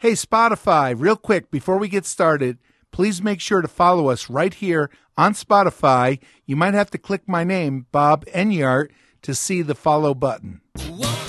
Hey, Spotify, real quick, before we get started, please make sure to follow us right here on Spotify. You might have to click my name, Bob Enyart, to see the follow button. Warning,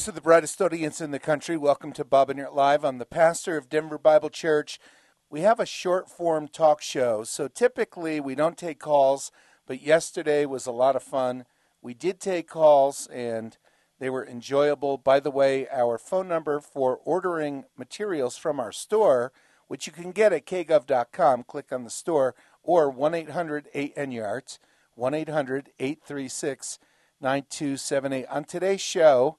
Greetings to the brightest audience in the country. Welcome to Bob Enyart Live. I'm the pastor of Denver Bible Church. We have a short form talk show, so typically we don't take calls, but yesterday was a lot of fun. We did take calls and they were enjoyable. By the way, our phone number for ordering materials from our store, which you can get at kgov.com, click on the store, or 1 800 8 ENYART, 1 800 836 9278. On today's show,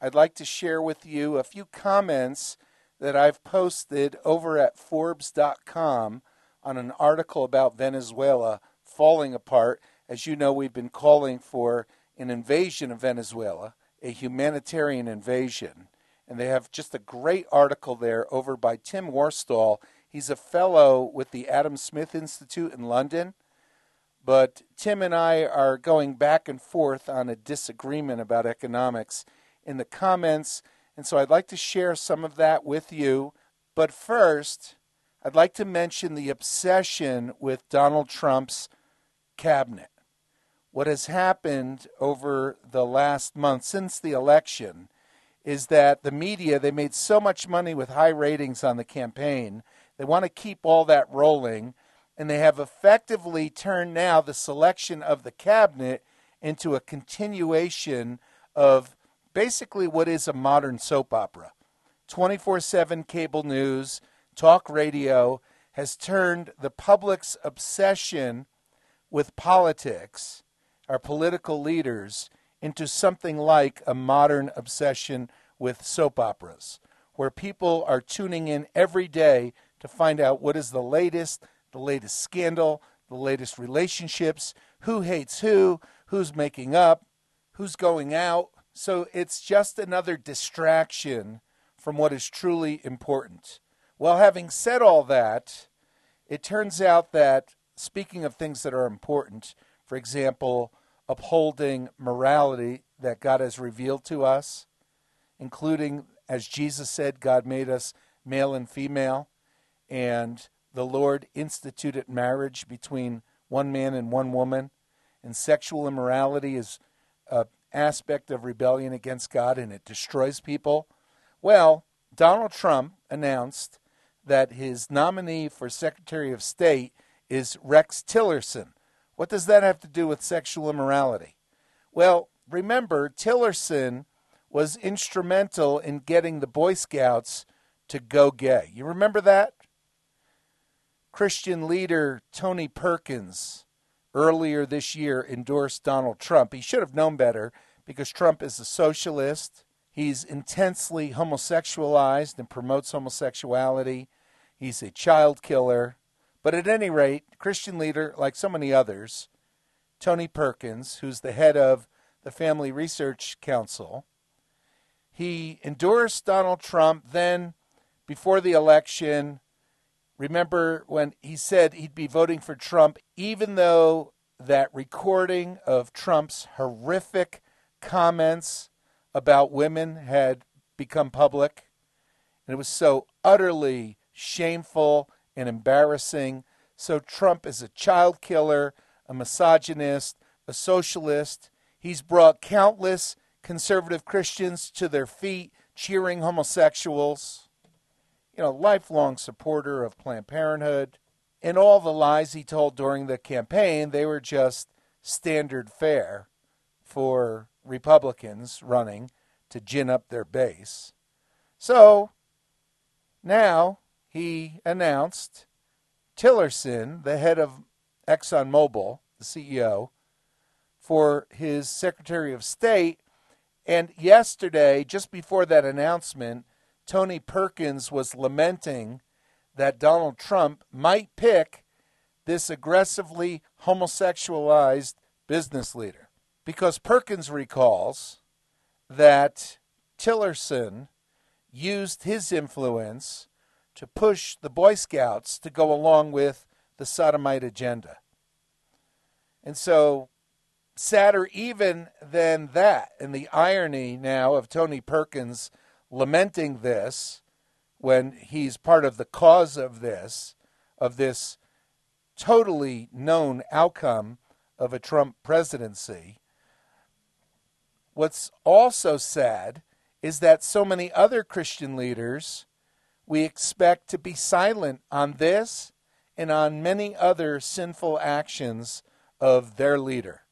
I'd like to share with you a few comments that I've posted over at Forbes.com on an article about Venezuela falling apart. As you know, we've been calling for an invasion of Venezuela, a humanitarian invasion. And they have just a great article there over by Tim Worstall. He's a fellow with the Adam Smith Institute in London. But Tim and I are going back and forth on a disagreement about economics in the comments. And so I'd like to share some of that with you. But first, I'd like to mention the obsession with Donald Trump's cabinet. What has happened over the last month since the election is that the media, they made so much money with high ratings on the campaign. They want to keep all that rolling. And they have effectively turned now the selection of the cabinet into a continuation of basically what is a modern soap opera. 24 7 cable news, talk radio has turned the public's obsession with politics, our political leaders, into something like a modern obsession with soap operas, where people are tuning in every day to find out what is the latest, the latest scandal, the latest relationships, who hates who, who's making up, who's going out. So it's just another distraction from what is truly important. Well, having said all that, it turns out that speaking of things that are important, for example, upholding morality that God has revealed to us, including, as Jesus said, God made us male and female, and the Lord instituted marriage between one man and one woman, and sexual immorality is a aspect of rebellion against God and it destroys people. Well, Donald Trump announced that his nominee for Secretary of State is Rex Tillerson. What does that have to do with sexual immorality? Well, remember, Tillerson was instrumental in getting the Boy Scouts to go gay. You remember that? Christian leader Tony Perkins earlier this year endorsed Donald Trump. He should have known better because Trump is a socialist. He's intensely homosexualized and promotes homosexuality. He's a child killer. But at any rate, Christian leader, like so many others, Tony Perkins, who's the head of the Family Research Council, he endorsed Donald Trump. Then, before the election, remember when he said he'd be voting for Trump, even though that recording of Trump's horrific comments about women had become public. And it was so utterly shameful and embarrassing. So Trump is a child killer, a misogynist, a socialist. He's brought countless conservative Christians to their feet cheering homosexuals. You know, lifelong supporter of Planned Parenthood. And all the lies he told during the campaign, they were just standard fare for Republicans running to gin up their base. So now he announced Tillerson, the head of ExxonMobil, the CEO, for his Secretary of State. And yesterday, just before that announcement, Tony Perkins was lamenting that Donald Trump might pick this aggressively homosexualized business leader. Because Perkins recalls that Tillerson used his influence to push the Boy Scouts to go along with the sodomite agenda. And so, sadder even than that, and the irony now of Tony Perkins lamenting this when he's part of the cause of this, of this totally known outcome of a Trump presidency. What's also sad is that so many other Christian leaders we expect to be silent on this and on many other sinful actions of their leader.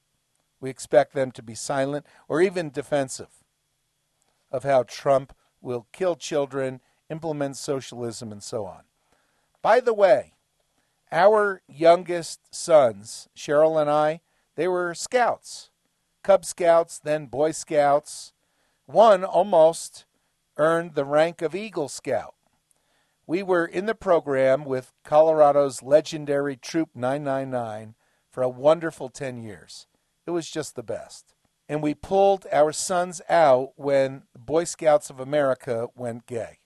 We expect them to be silent or even defensive of how Trump will kill children, implement socialism, and so on. By the way, our youngest sons, Cheryl and I, they were scouts, Cub Scouts, then Boy Scouts. One almost earned the rank of Eagle Scout. We were in the program with Colorado's legendary Troop 999 for a wonderful 10 years. It was just the best. And we pulled our sons out when Boy Scouts of America went gay.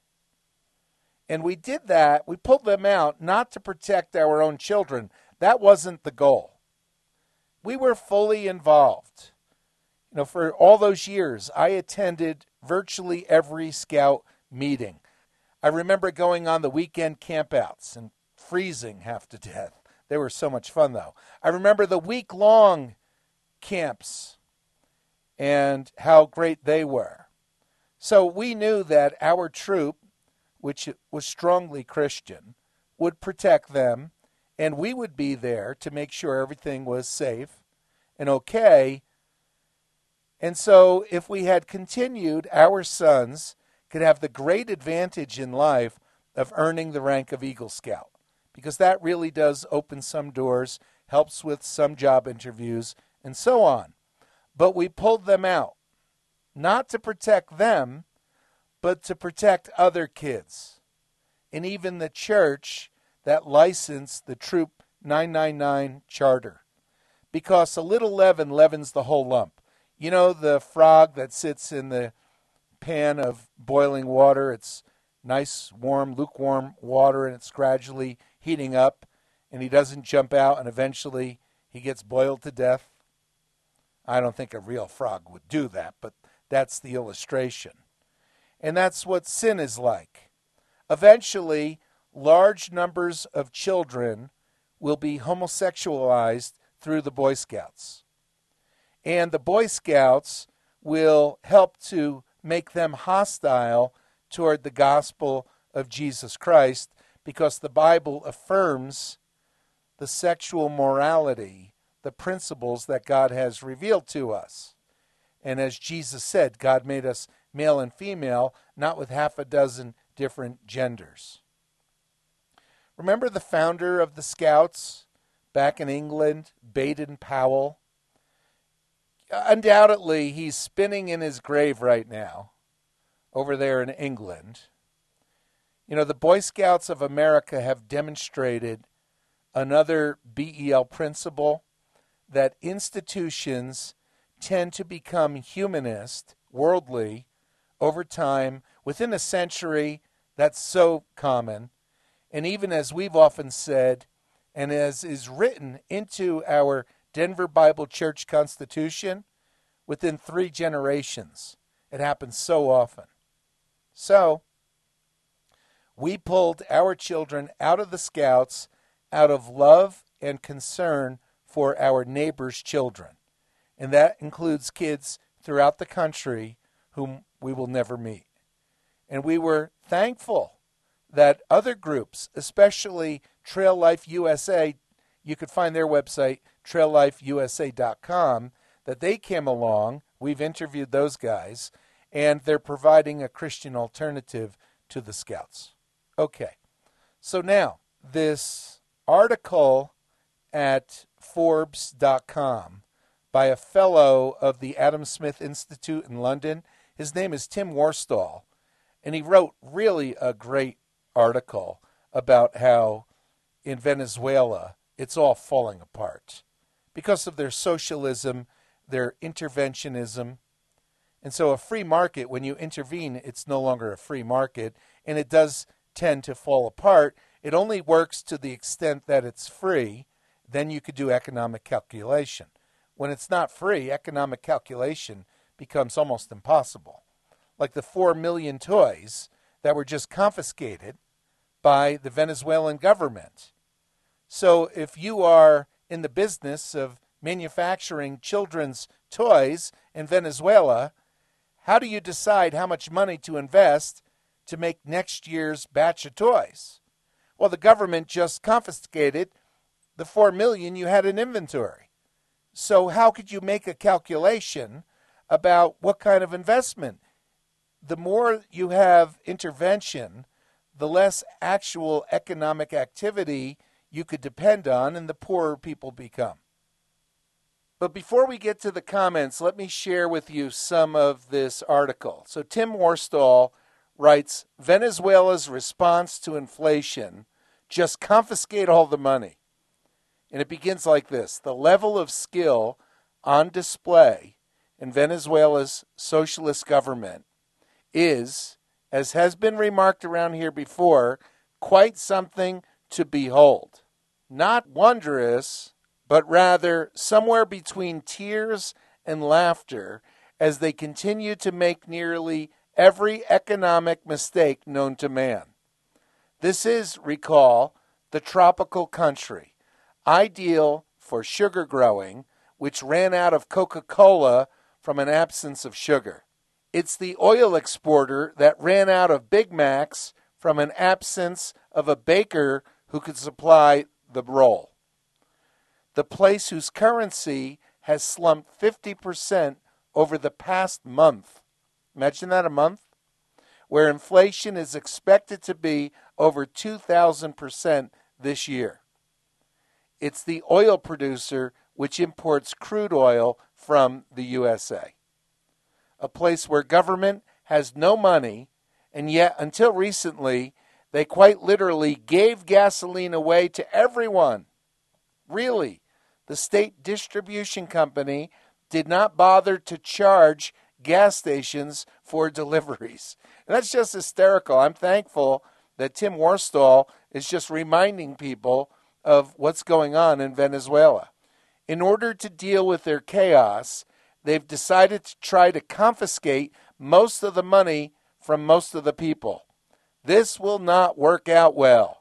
And we did that, we pulled them out not to protect our own children. That wasn't the goal. We were fully involved. You know, for all those years, I attended virtually every scout meeting. I remember going on the weekend campouts and freezing half to death. They were so much fun, though. I remember the week long camps and how great they were. So we knew that our troop, which was strongly Christian, would protect them, and we would be there to make sure everything was safe and okay. And so, if we had continued, our sons could have the great advantage in life of earning the rank of Eagle Scout because that really does open some doors, helps with some job interviews, and so on. But we pulled them out, not to protect them, but to protect other kids. And even the church that licensed the Troop 999 charter. Because a little leaven leavens the whole lump. You know the frog that sits in the pan of boiling water? It's nice, warm, lukewarm water, and it's gradually heating up and he doesn't jump out and eventually he gets boiled to death. I don't think a real frog would do that, but that's the illustration. And that's what sin is like. Eventually, large numbers of children will be homosexualized through the Boy Scouts. And the Boy Scouts will help to make them hostile toward the gospel of Jesus Christ because the Bible affirms the sexual morality, the principles that God has revealed to us. And as Jesus said, God made us male and female, not with half a dozen different genders. Remember the founder of the Scouts back in England, Baden Powell? Undoubtedly, he's spinning in his grave right now over there in England. You know, the Boy Scouts of America have demonstrated another BEL principle that institutions tend to become humanist, worldly, over time. Within a century, that's so common. And even as we've often said, and as is written into our Denver Bible Church Constitution, within three generations. It happens so often. So, we pulled our children out of the scouts out of love and concern for our neighbors' children. And that includes kids throughout the country whom we will never meet. And we were thankful that other groups, especially Trail Life USA, you could find their website, traillifeusa.com, that they came along. We've interviewed those guys, and they're providing a Christian alternative to the Scouts. Okay. So now, this article at Forbes.com by a fellow of the Adam Smith Institute in London. His name is Tim Worstall, and he wrote really a great article about how in Venezuela it's all falling apart because of their socialism, their interventionism. And so, a free market, when you intervene, it's no longer a free market, and it does tend to fall apart. It only works to the extent that it's free. Then you could do economic calculation. When it's not free, economic calculation becomes almost impossible. Like the 4 million toys that were just confiscated by the Venezuelan government. So if you are in the business of manufacturing children's toys in Venezuela, how do you decide how much money to invest to make next year's batch of toys? Well, the government just confiscated the 4 million you had in inventory. So how could you make a calculation about what kind of investment? The more you have intervention, the less actual economic activity you could depend on, and the poorer people become. But before we get to the comments, let me share with you some of this article. So, Tim Worstall writes Venezuela's response to inflation just confiscate all the money. And it begins like this The level of skill on display in Venezuela's socialist government is, as has been remarked around here before, quite something to behold. Not wondrous, but rather somewhere between tears and laughter as they continue to make nearly every economic mistake known to man. This is, recall, the tropical country, ideal for sugar growing, which ran out of Coca Cola from an absence of sugar. It's the oil exporter that ran out of Big Macs from an absence of a baker who could supply the role. The place whose currency has slumped 50% over the past month. Imagine that a month? Where inflation is expected to be over 2,000% this year. It's the oil producer which imports crude oil from the USA. A place where government has no money, and yet until recently, they quite literally gave gasoline away to everyone. Really, the state distribution company did not bother to charge gas stations for deliveries. And that's just hysterical. I'm thankful that Tim Worstall is just reminding people of what's going on in Venezuela. In order to deal with their chaos, they've decided to try to confiscate most of the money from most of the people. This will not work out well.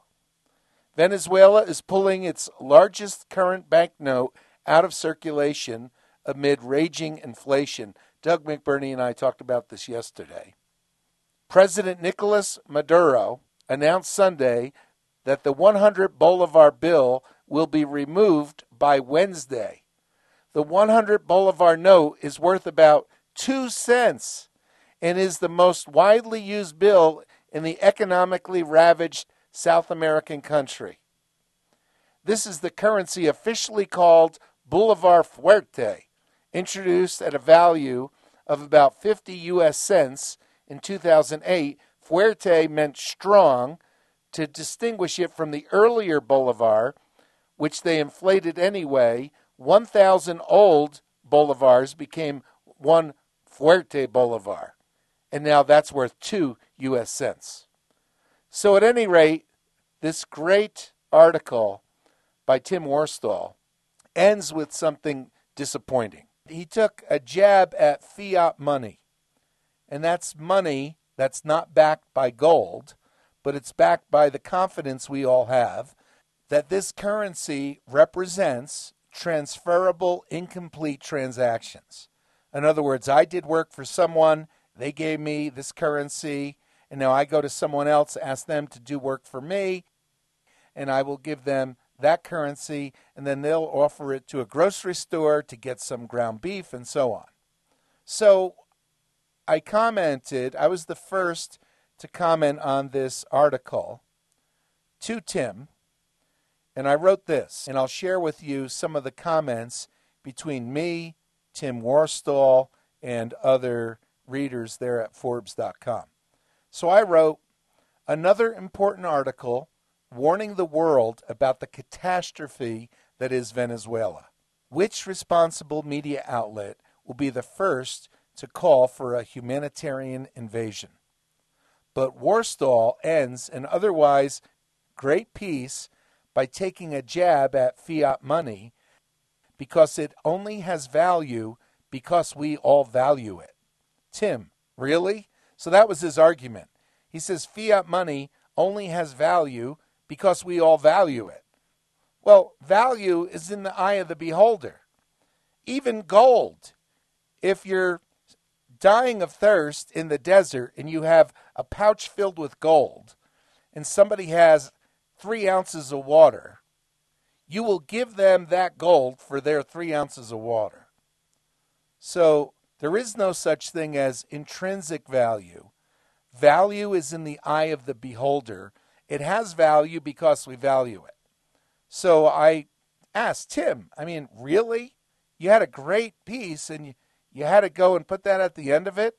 Venezuela is pulling its largest current banknote out of circulation amid raging inflation. Doug McBurney and I talked about this yesterday. President Nicolas Maduro announced Sunday that the 100 Bolivar bill will be removed by Wednesday. The 100 Bolivar note is worth about 2 cents and is the most widely used bill in the economically ravaged South American country. This is the currency officially called Bolivar Fuerte, introduced at a value of about 50 US cents in 2008. Fuerte meant strong to distinguish it from the earlier Bolivar, which they inflated anyway. 1,000 old Bolivars became one Fuerte Bolivar and now that's worth two U.S. cents. So, at any rate, this great article by Tim Worstall ends with something disappointing. He took a jab at fiat money, and that's money that's not backed by gold, but it's backed by the confidence we all have that this currency represents transferable incomplete transactions. In other words, I did work for someone they gave me this currency, and now I go to someone else, ask them to do work for me, and I will give them that currency, and then they'll offer it to a grocery store to get some ground beef and so on. So I commented, I was the first to comment on this article to Tim, and I wrote this, and I'll share with you some of the comments between me, Tim Worstall, and other readers there at Forbes.com. So I wrote another important article warning the world about the catastrophe that is Venezuela. which responsible media outlet will be the first to call for a humanitarian invasion? But Worstall ends an otherwise great piece by taking a jab at fiat money because it only has value because we all value it. Tim, really? So that was his argument. He says fiat money only has value because we all value it. Well, value is in the eye of the beholder. Even gold. If you're dying of thirst in the desert and you have a pouch filled with gold, and somebody has three ounces of water, you will give them that gold for their three ounces of water. So there is no such thing as intrinsic value. Value is in the eye of the beholder. It has value because we value it. So I asked Tim, I mean, really? You had a great piece and you, had to go and put that at the end of it?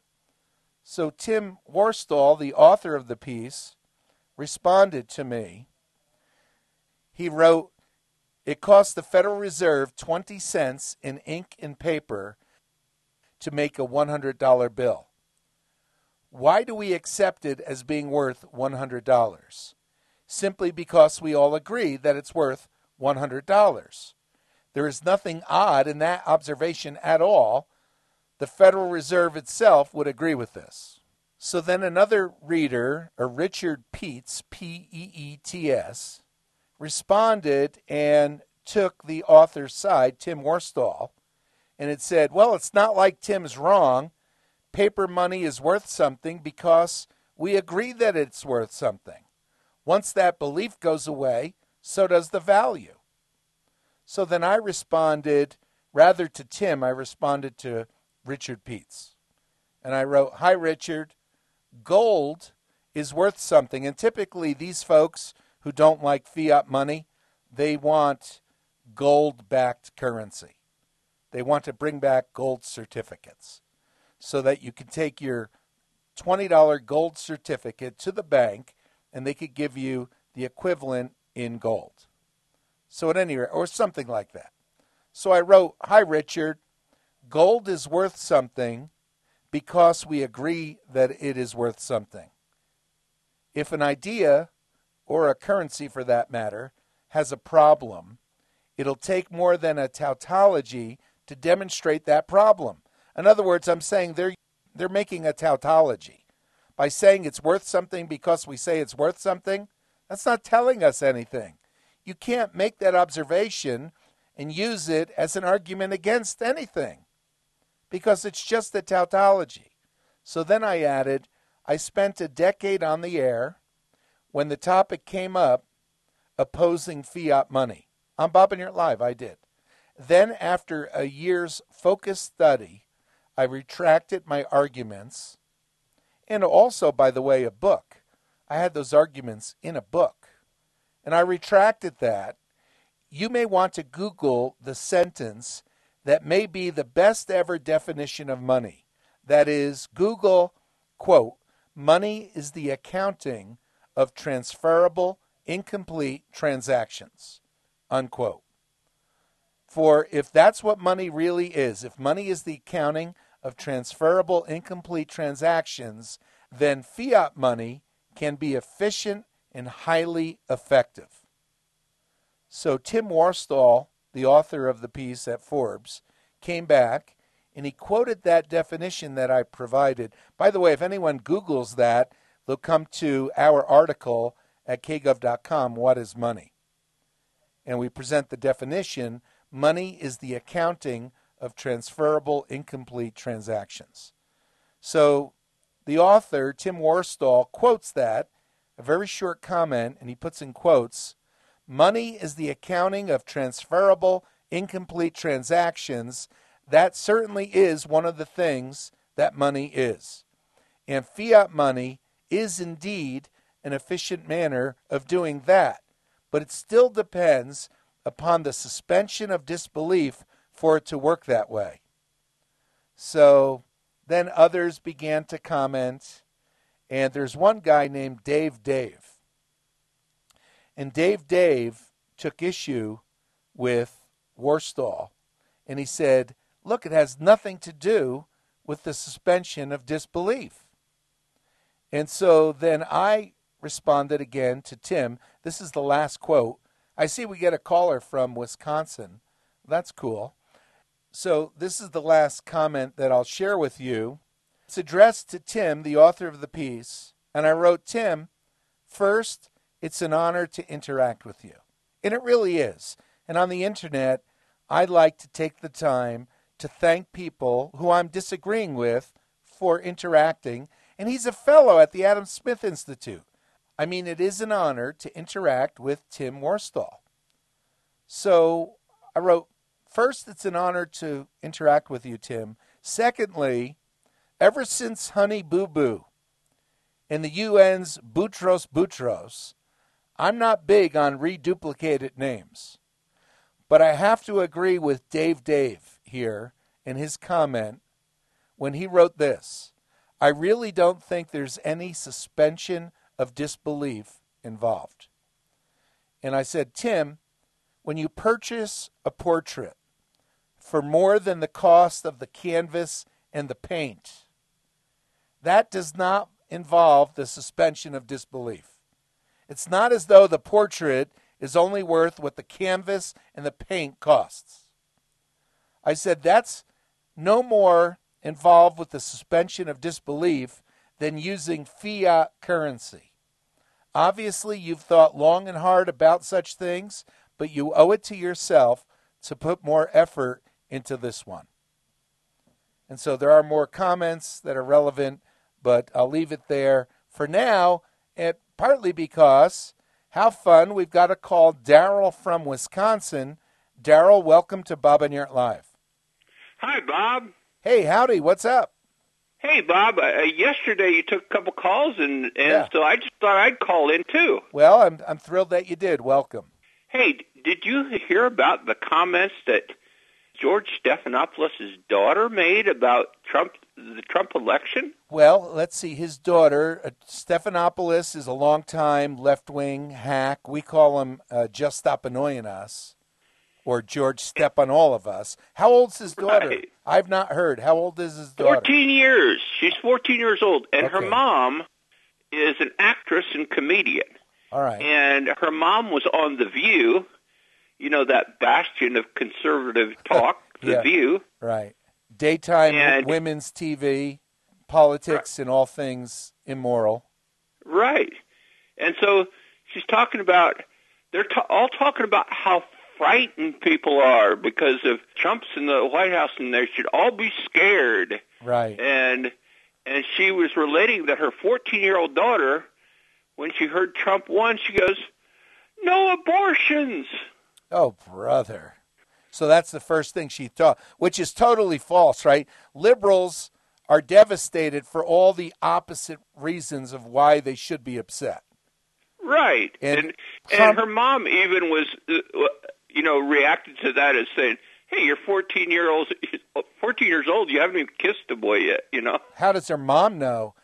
So Tim Worstall, the author of the piece, responded to me. He wrote, It cost the Federal Reserve 20 cents in ink and paper to make a $100 bill. Why do we accept it as being worth $100? Simply because we all agree that it's worth $100. There is nothing odd in that observation at all. The Federal Reserve itself would agree with this. So then another reader, a Richard Peets, P E E T S, responded and took the author's side, Tim Worstall, and it said, well, it's not like Tim's wrong. Paper money is worth something because we agree that it's worth something. Once that belief goes away, so does the value. So then I responded, rather to Tim, I responded to Richard Peets. And I wrote, Hi, Richard. Gold is worth something. And typically, these folks who don't like fiat money, they want gold backed currency. They want to bring back gold certificates so that you can take your $20 gold certificate to the bank and they could give you the equivalent in gold. So, at any rate, or something like that. So I wrote, Hi, Richard. Gold is worth something because we agree that it is worth something. If an idea, or a currency for that matter, has a problem, it'll take more than a tautology to demonstrate that problem. In other words, I'm saying they're they're making a tautology. By saying it's worth something because we say it's worth something, that's not telling us anything. You can't make that observation and use it as an argument against anything because it's just a tautology. So then I added, I spent a decade on the air when the topic came up opposing fiat money. On Bob Enyart Live, I did. Then, after a year's focused study, I retracted my arguments, and also, by the way, a book. I had those arguments in a book, and I retracted that. You may want to Google the sentence that may be the best ever definition of money. That is, Google, quote, money is the accounting of transferable, incomplete transactions, unquote. For if that's what money really is, if money is the accounting of transferable incomplete transactions, then fiat money can be efficient and highly effective. So Tim Worstall, the author of the piece at Forbes, came back and he quoted that definition that I provided. By the way, if anyone Googles that, they'll come to our article at kgov.com, What is Money? And we present the definition Money is the accounting of transferable incomplete transactions. So the author, Tim Worstall, quotes that, a very short comment, and he puts in quotes Money is the accounting of transferable incomplete transactions. That certainly is one of the things that money is. And fiat money is indeed an efficient manner of doing that. But it still depends upon the suspension of disbelief for it to work that way. So then others began to comment, and there's one guy named Dave Dave. And Dave Dave took issue with Worstall And he said, Look, it has nothing to do with the suspension of disbelief. And so then I responded again to Tim. This is the last quote. I see we get a caller from Wisconsin. That's cool. So this is the last comment that I'll share with you. It's addressed to Tim, the author of the piece. And I wrote, Tim, first, it's an honor to interact with you. And it really is. And on the internet, I like to take the time to thank people who I'm disagreeing with for interacting. And he's a fellow at the Adam Smith Institute. I mean, it is an honor to interact with Tim Worstall. So I wrote, first, it's an honor to interact with you, Tim. Secondly, ever since Honey Boo Boo and the UN's Boutros Boutros, I'm not big on reduplicated names. But I have to agree with Dave Dave here in his comment when he wrote this I really don't think there's any suspension of disbelief involved. And I said, Tim, when you purchase a portrait for more than the cost of the canvas and the paint, that does not involve the suspension of disbelief. It's not as though the portrait is only worth what the canvas and the paint costs. I said that's no more involved with the suspension of disbelief than using fiat currency. Obviously, you've thought long and hard about such things, but you owe it to yourself to put more effort into this one. And so there are more comments that are relevant, but I'll leave it there for now, and partly because how fun. We've got a call Daryl from Wisconsin. Daryl, welcome to Bob Enyart Live. Hi, Bob. Hey, howdy. What's up? Hey, Bob. Uh, yesterday you took a couple calls, and and Yeah. so I just thought I'd call in too. Well, I'm I'm thrilled that you did. Welcome. Hey, did you hear about the comments that George Stephanopoulos' daughter made about Trump, the Trump election? Well, let's see. His daughter, uh, Stephanopoulos, is a longtime left wing hack. We call him uh, Just Stop Annoying Us, or George Step on All of Us. How old's his daughter? Right. I've not heard. How old is his daughter? Fourteen years. She's fourteen years old, and her mom is an actress and comedian. All right. And her mom was on The View, you know that bastion of conservative talk, The Yeah. View. Right. Daytime And- women's TV, politics, and all things immoral. Right. And so she's talking about, they're ta- all talking about how frightened people are because of Trump's in the White House and they should all be scared. Right. And, and she was relating that her 14 year old daughter, when she heard Trump won, she goes, no abortions. Oh, brother. So that's the first thing she thought, which is totally false, right? Liberals are devastated for all the opposite reasons of why they should be upset. Right. And And, and, her mom even was, uh, you know, reacted to that as saying, hey, you're 14 year old, 14 years old, you haven't even kissed a boy yet, you know? How does their mom know?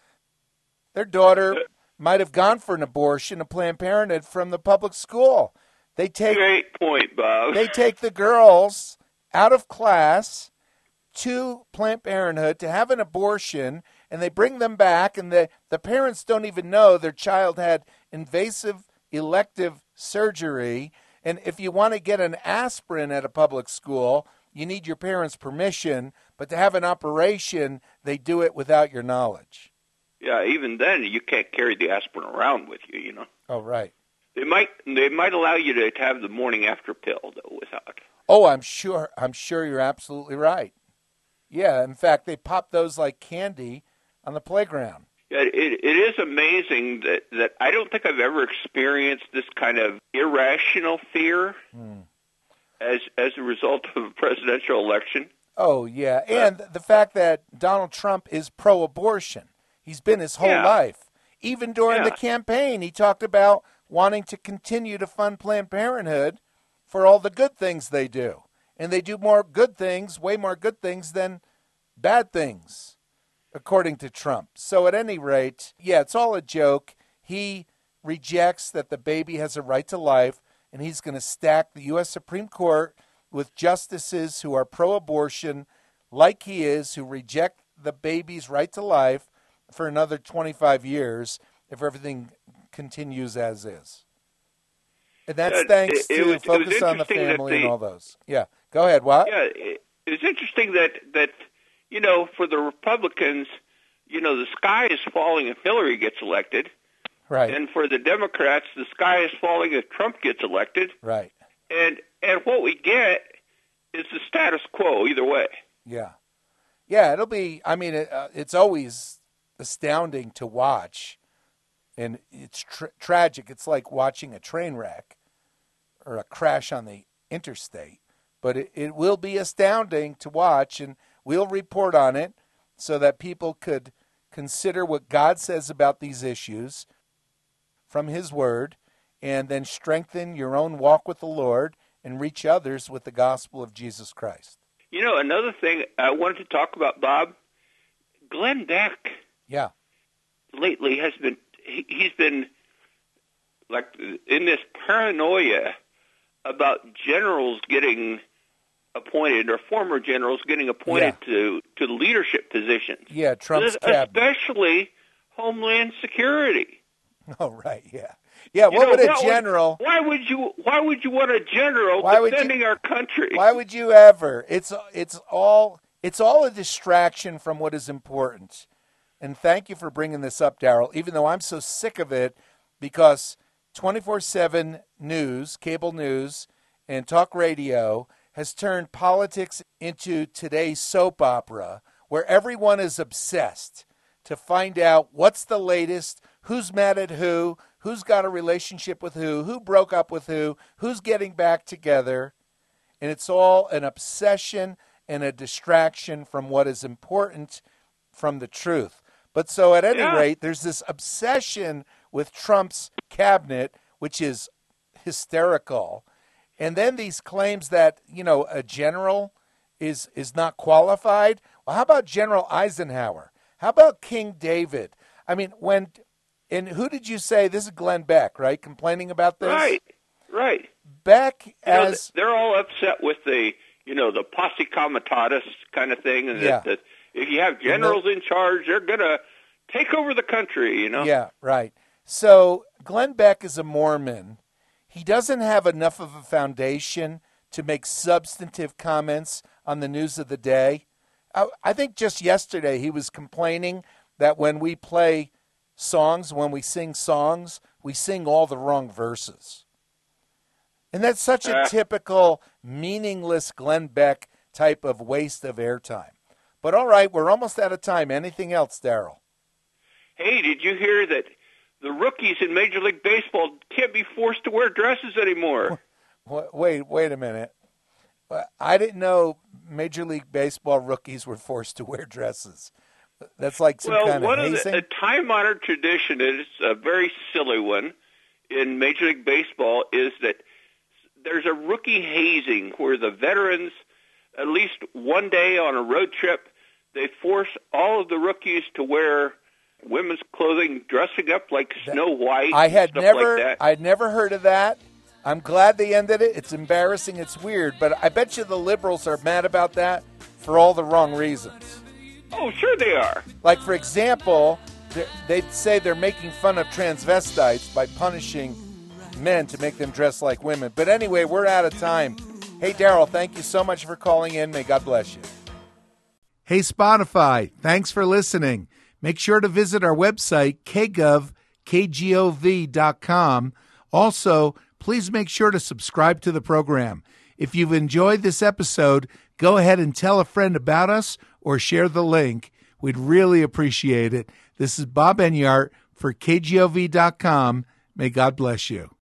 Their daughter uh, might have gone for an abortion at Planned Parenthood from the public school. They take Great point, Bob. they take the girls out of class to Planned Parenthood to have an abortion and they bring them back and the, the parents don't even know their child had invasive elective surgery and if you want to get an aspirin at a public school you need your parents permission but to have an operation they do it without your knowledge yeah, even then, you can't carry the aspirin around with you, you know? oh right They might they might allow you to have the morning after pill though without. oh i'm sure i'm sure you're absolutely right yeah in fact they pop those like candy on the playground it it is amazing that that I don't think I've ever experienced this kind of irrational fear hmm. as as a result of a presidential election. Oh yeah, uh, and the fact that Donald Trump is pro-abortion. He's been his whole Yeah. life. Even during the campaign, he talked about wanting to continue to fund Planned Parenthood for all the good things they do. And they do more good things, way more good things than bad things, according to Trump. So at any rate, yeah, it's all a joke. He rejects that the baby has a right to life, and he's going to stack the U.S. Supreme Court with justices who are pro abortion, like he is, who reject the baby's right to life for another 25 years if everything continues as is. And that's Uh, thanks it- to was- it was focus on the family and all those. Yeah. Go ahead. What? Yeah, it, it's interesting that that you know for the Republicans, you know the sky is falling if Hillary gets elected, Right. and for the Democrats, the sky is falling if Trump gets elected, right. and and what we get is the status quo either way. Yeah. Yeah, it'll be, I mean, it, uh, it's always astounding to watch. And it's tr- tragic. It's like watching a train wreck or a crash on the interstate. But it, it will be astounding to watch, and we'll report on it so that people could consider what God says about these issues from His Word and then strengthen your own walk with the Lord and reach others with the gospel of Jesus Christ. You know, another thing I wanted to talk about, Bob, Glenn Beck Yeah. lately has been he, he's been like in this paranoia about generals getting appointed or former generals getting appointed to to leadership positions. Yeah, Trump's especially Homeland Security. Oh, right, yeah. Yeah, You what know, would a general, why would you? Why would you want a general Why would you- defending our country? why would you ever? It's it's all it's all a distraction from what is important. And thank you for bringing this up, Daryl, even though I'm so sick of it because 24/7 news, cable news, and talk radio has turned politics into today's soap opera where everyone is obsessed to find out what's the latest, who's mad at who, who's got a relationship with who, who broke up with who, who's getting back together. And it's all an obsession and a distraction from what is important from the truth. But so at any Yeah. rate, there's this obsession with Trump's cabinet, which is hysterical. And then these claims that, you know, a general is is not qualified. Well, how about General Eisenhower? How about King David? I mean, when and who did you say this is Glenn Beck, right? Complaining about this? right, right. Beck You know, as they're all upset with the you know the posse comitatus kind of thing, and Yeah. that, that if you have generals in charge, they're gonna take over the country. You know. Yeah, right. So Glenn Beck is a Mormon. He doesn't have enough of a foundation to make substantive comments on the news of the day. I, I think just yesterday he was complaining that when we play songs, when we sing songs, we sing all the wrong verses. And that's such a Uh. typical meaningless Glenn Beck type of waste of airtime. But all right, we're almost out of time. Anything else, Daryl? Hey, did you hear that the rookies in Major League Baseball can't be forced to wear dresses anymore? Wait, wait a minute. I didn't know Major League Baseball rookies were forced to wear dresses. That's like some well, kind one of of hazing. the a time-honored tradition is a very silly one in Major League Baseball is that there's a rookie hazing where the veterans, at least one day on a road trip, they force all of the rookies to wear women's clothing, dressing up like Snow White. I had stuff never, Like that. I'd never heard of that. I'm glad they ended it. It's embarrassing. It's weird, but I bet you the liberals are mad about that for all the wrong reasons. oh, sure they are. Like, for example, they- they'd say they're making fun of transvestites by punishing men to make them dress like women. But anyway, we're out of time. Hey, Daryl, thank you so much for calling in. May God bless you. Hey, Spotify, thanks for listening. Make sure to visit our website, kgov, kgov.com. Also, please make sure to subscribe to the program. If you've enjoyed this episode, go ahead and tell a friend about us or share the link. We'd really appreciate it. This is Bob Enyart for kgov.com. May God bless you.